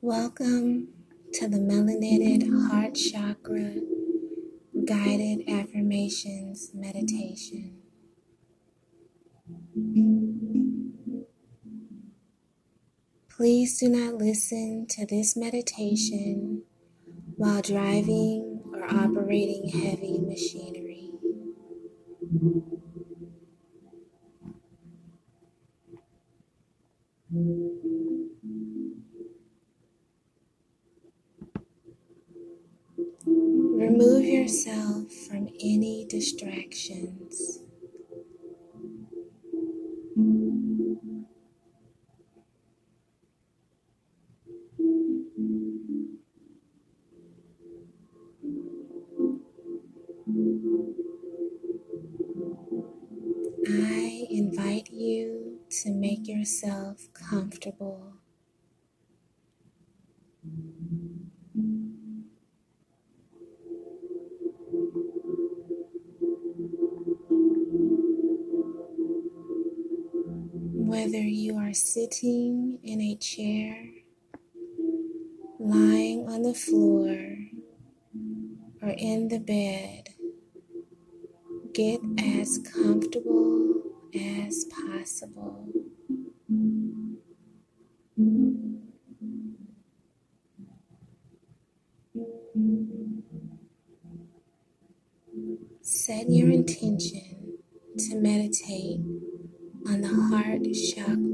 Welcome to the Melanated Heart Chakra Guided Affirmations Meditation. Please do not listen to this meditation while driving or operating heavy machinery. Remove yourself from any distractions. I invite you to make yourself comfortable. Sitting in a chair, lying on the floor, or in the bed, get as comfortable as possible. Set your intention to meditate on the heart chakra.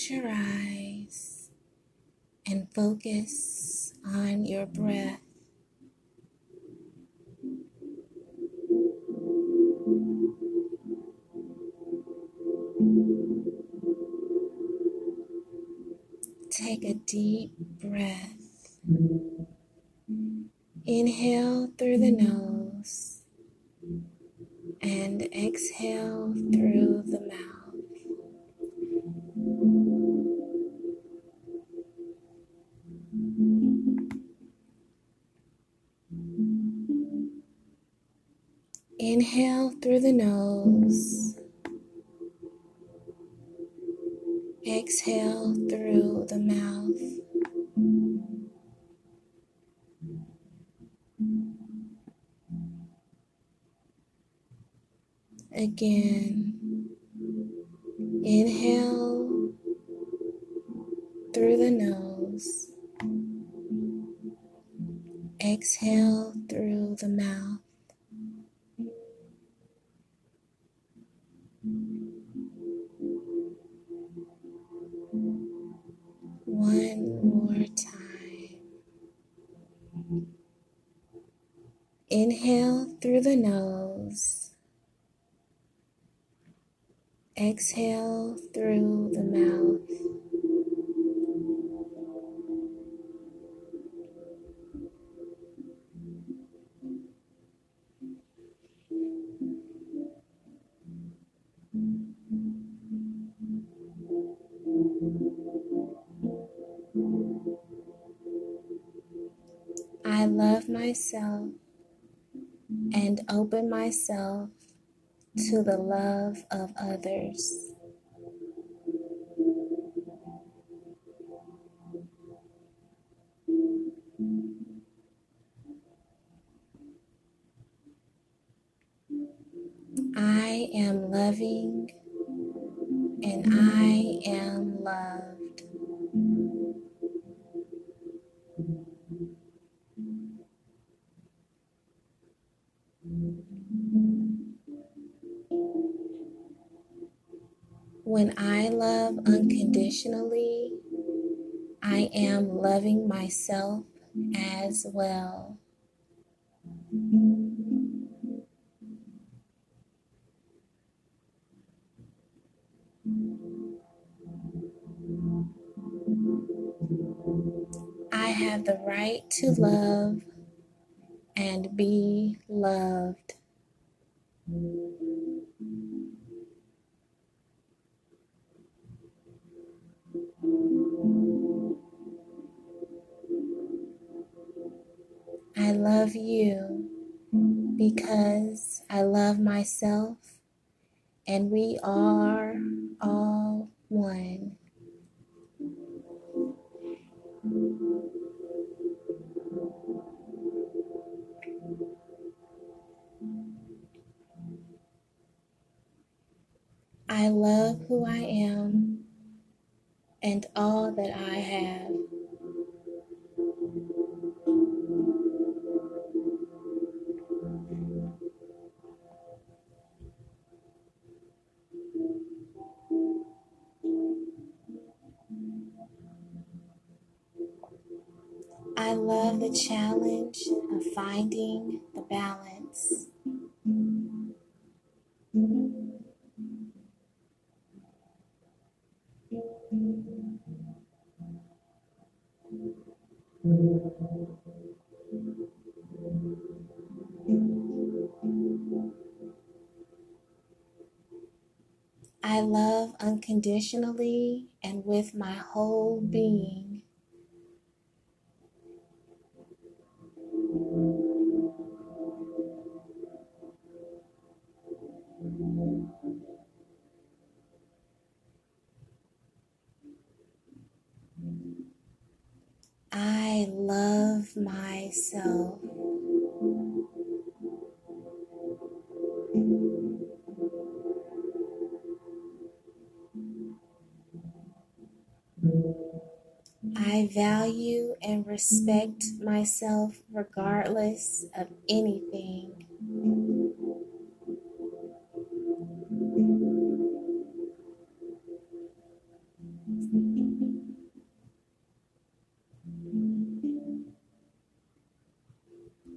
Close your eyes and focus on your breath. Take a deep breath. Inhale through the nose and exhale through the mouth. Inhale through the nose. Exhale through the mouth. Again, inhale through the nose. Exhale through the mouth. One more time. Inhale through the nose. Exhale through the mouth. I love myself and open myself to the love of others. I am loving and I am loved. Unconditionally, I am loving myself as well. I have the right to love and be loved. I love you because I love myself, and we are all one. I love who I am and all that I have. The challenge of finding the balance. I love unconditionally and with my whole being. I love myself. I value and respect myself regardless of anything.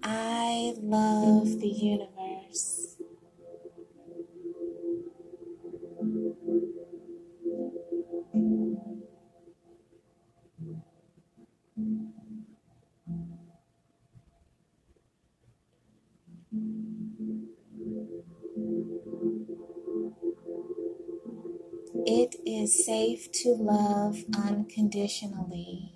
I love the universe. It is safe to love unconditionally.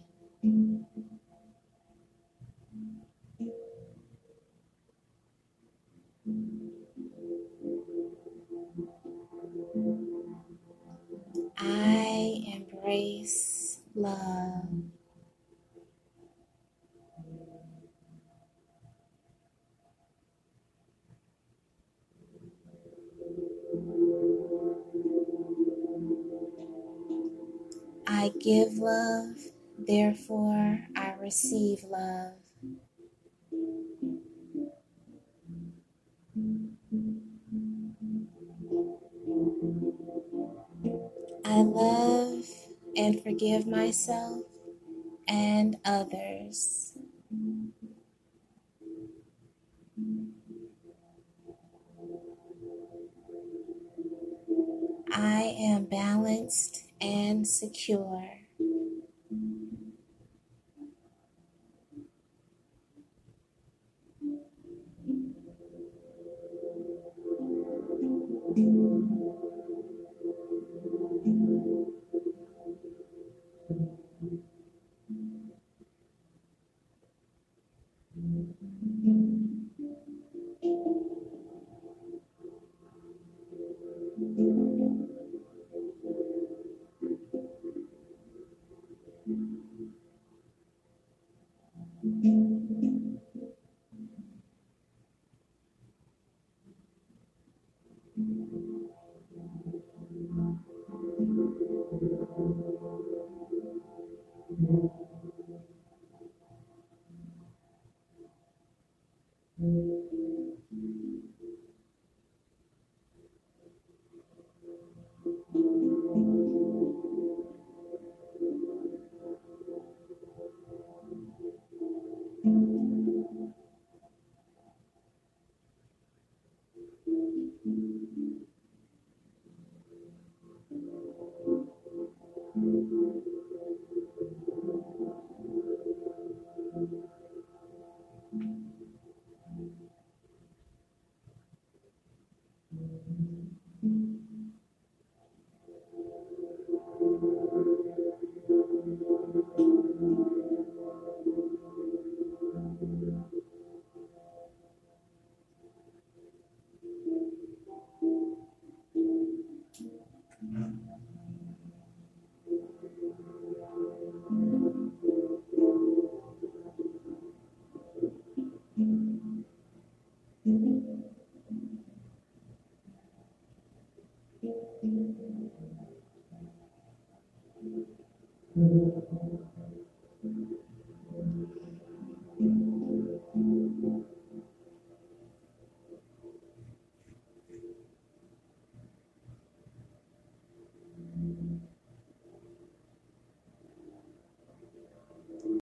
I give love, therefore I receive love. I love and forgive myself and others. I am balanced and secure. Thank you.